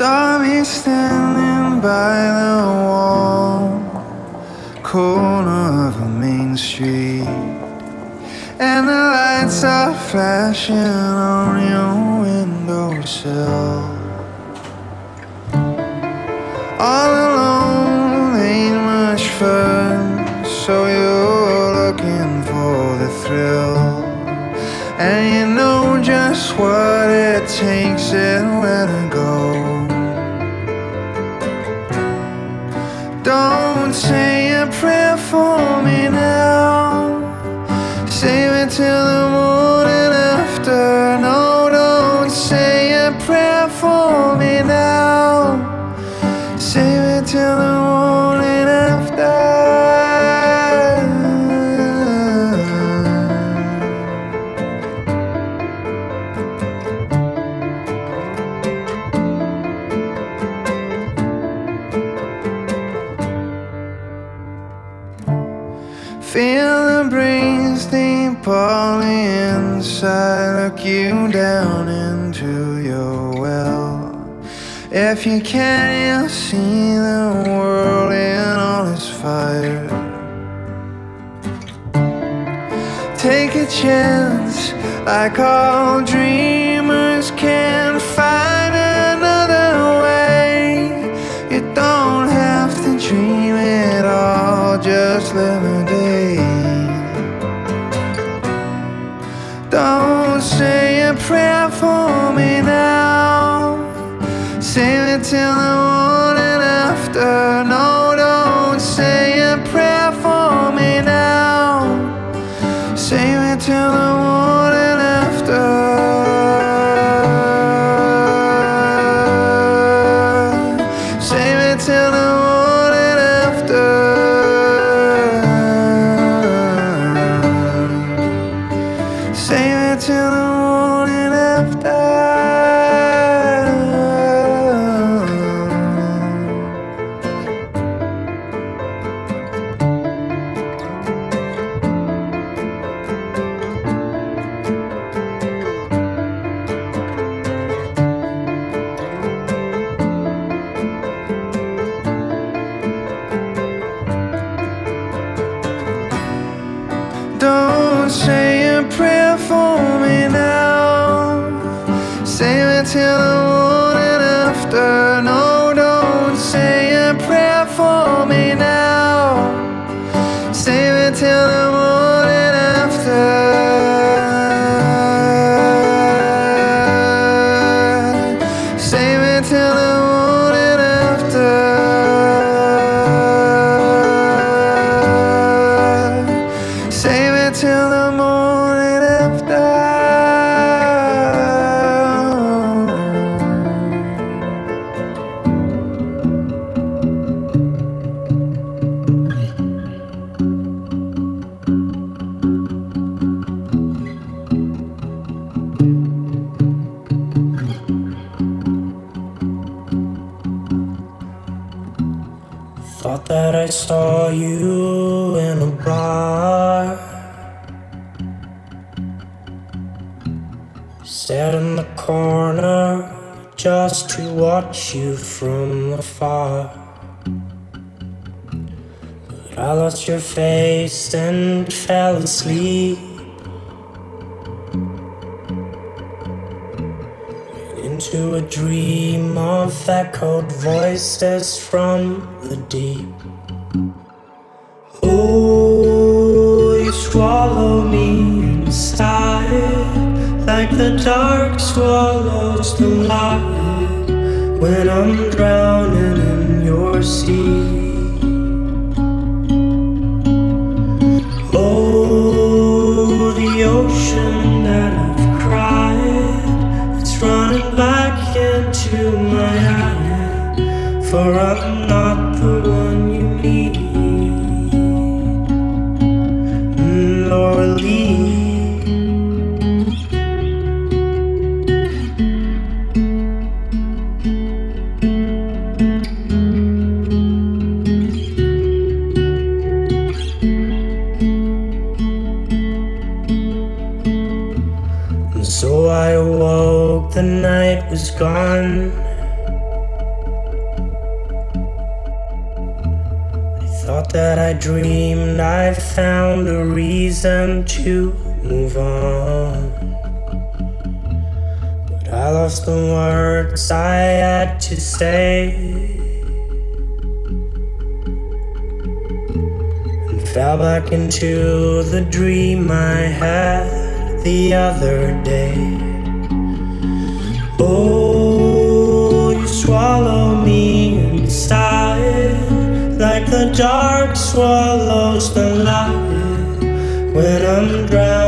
saw me standing by the wall, corner of a main street, and the lights are flashing. If you can, you'll see the world in all its fire. Take a chance, like all. you from afar. But I lost your face and fell asleep. Into a dream of echoed voices from into the dream I had the other day. Oh, you swallow me inside like the dark swallows the light when I'm drowning.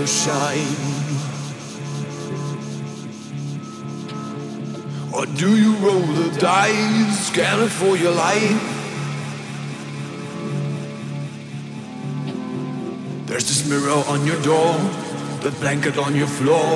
The shine? Or do you roll the dice, scanning for your life? There's this mirror on your door, the blanket on your floor.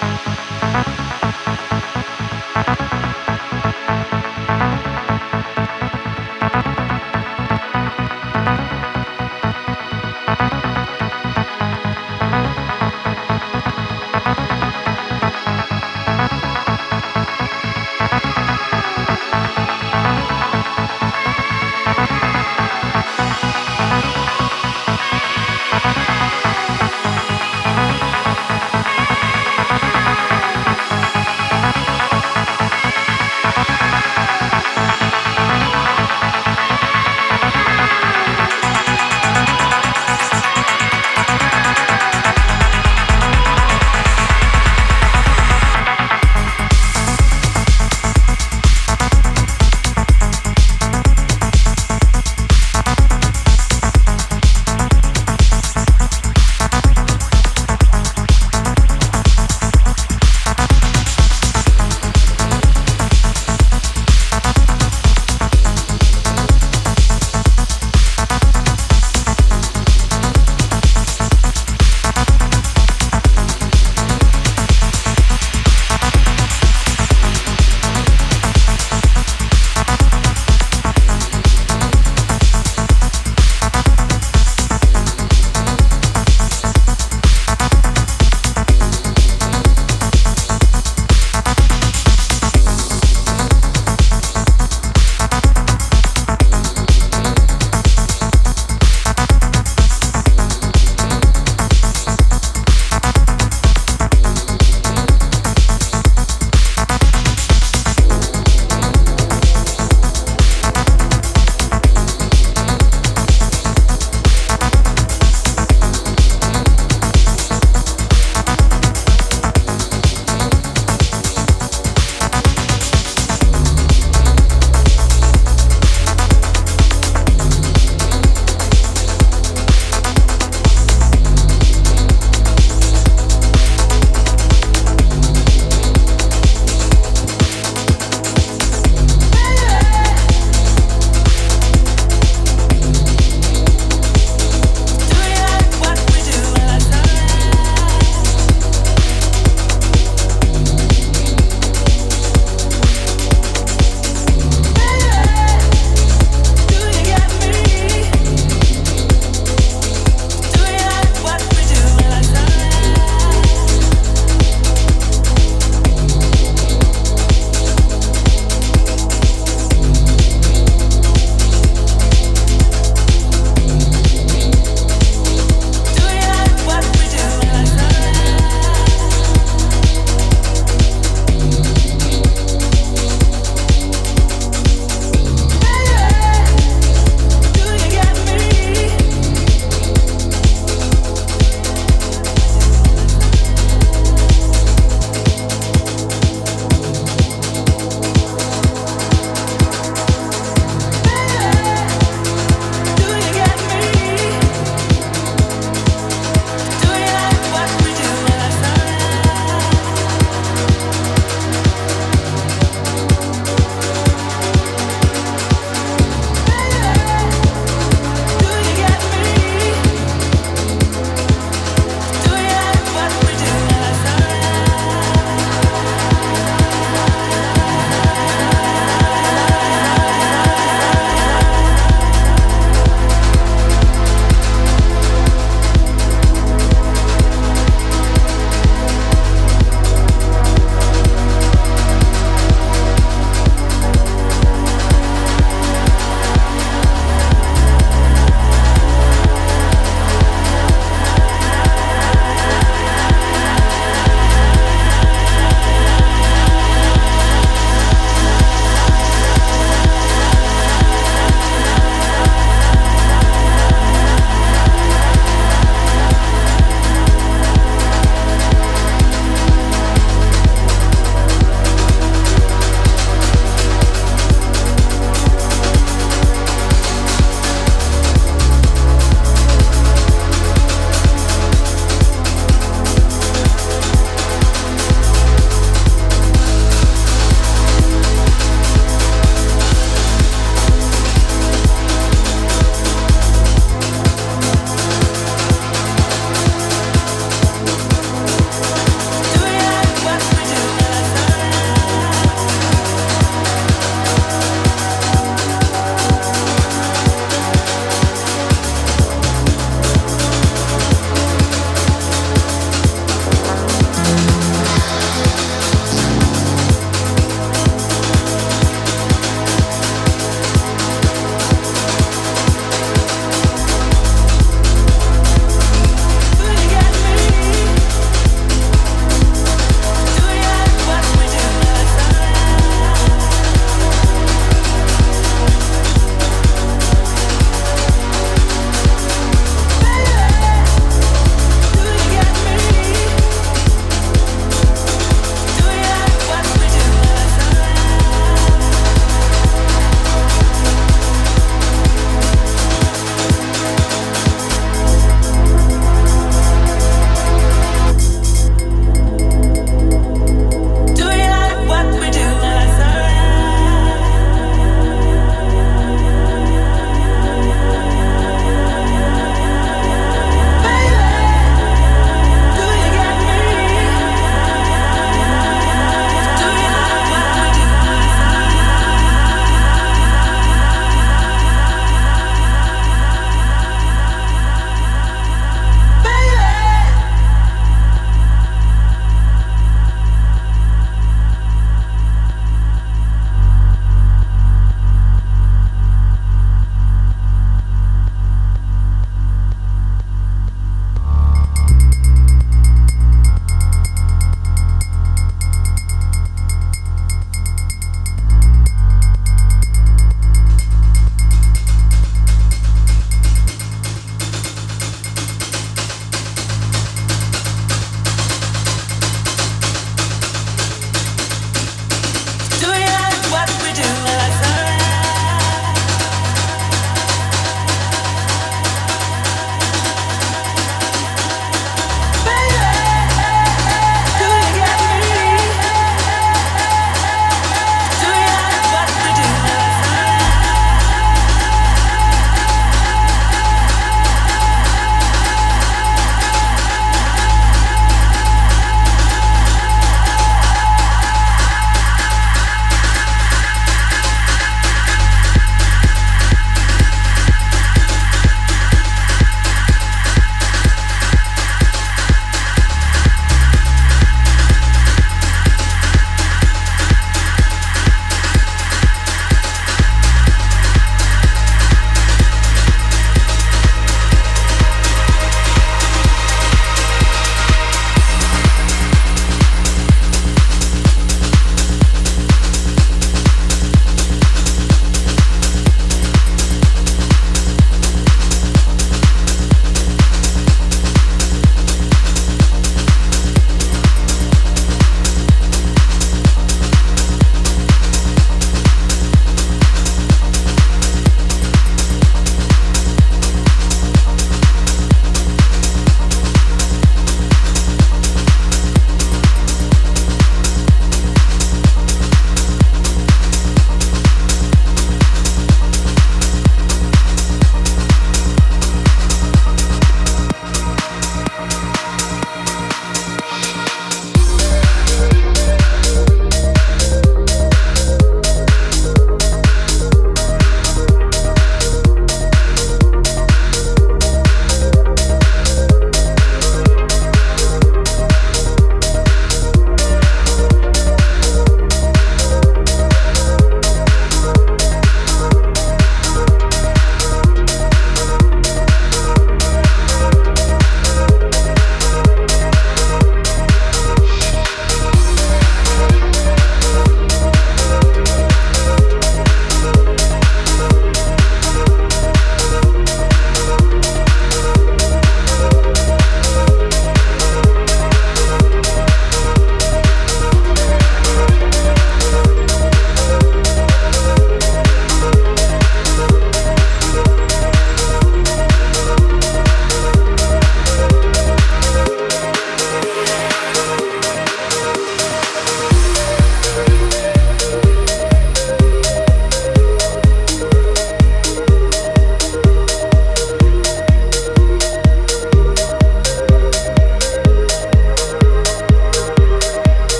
Música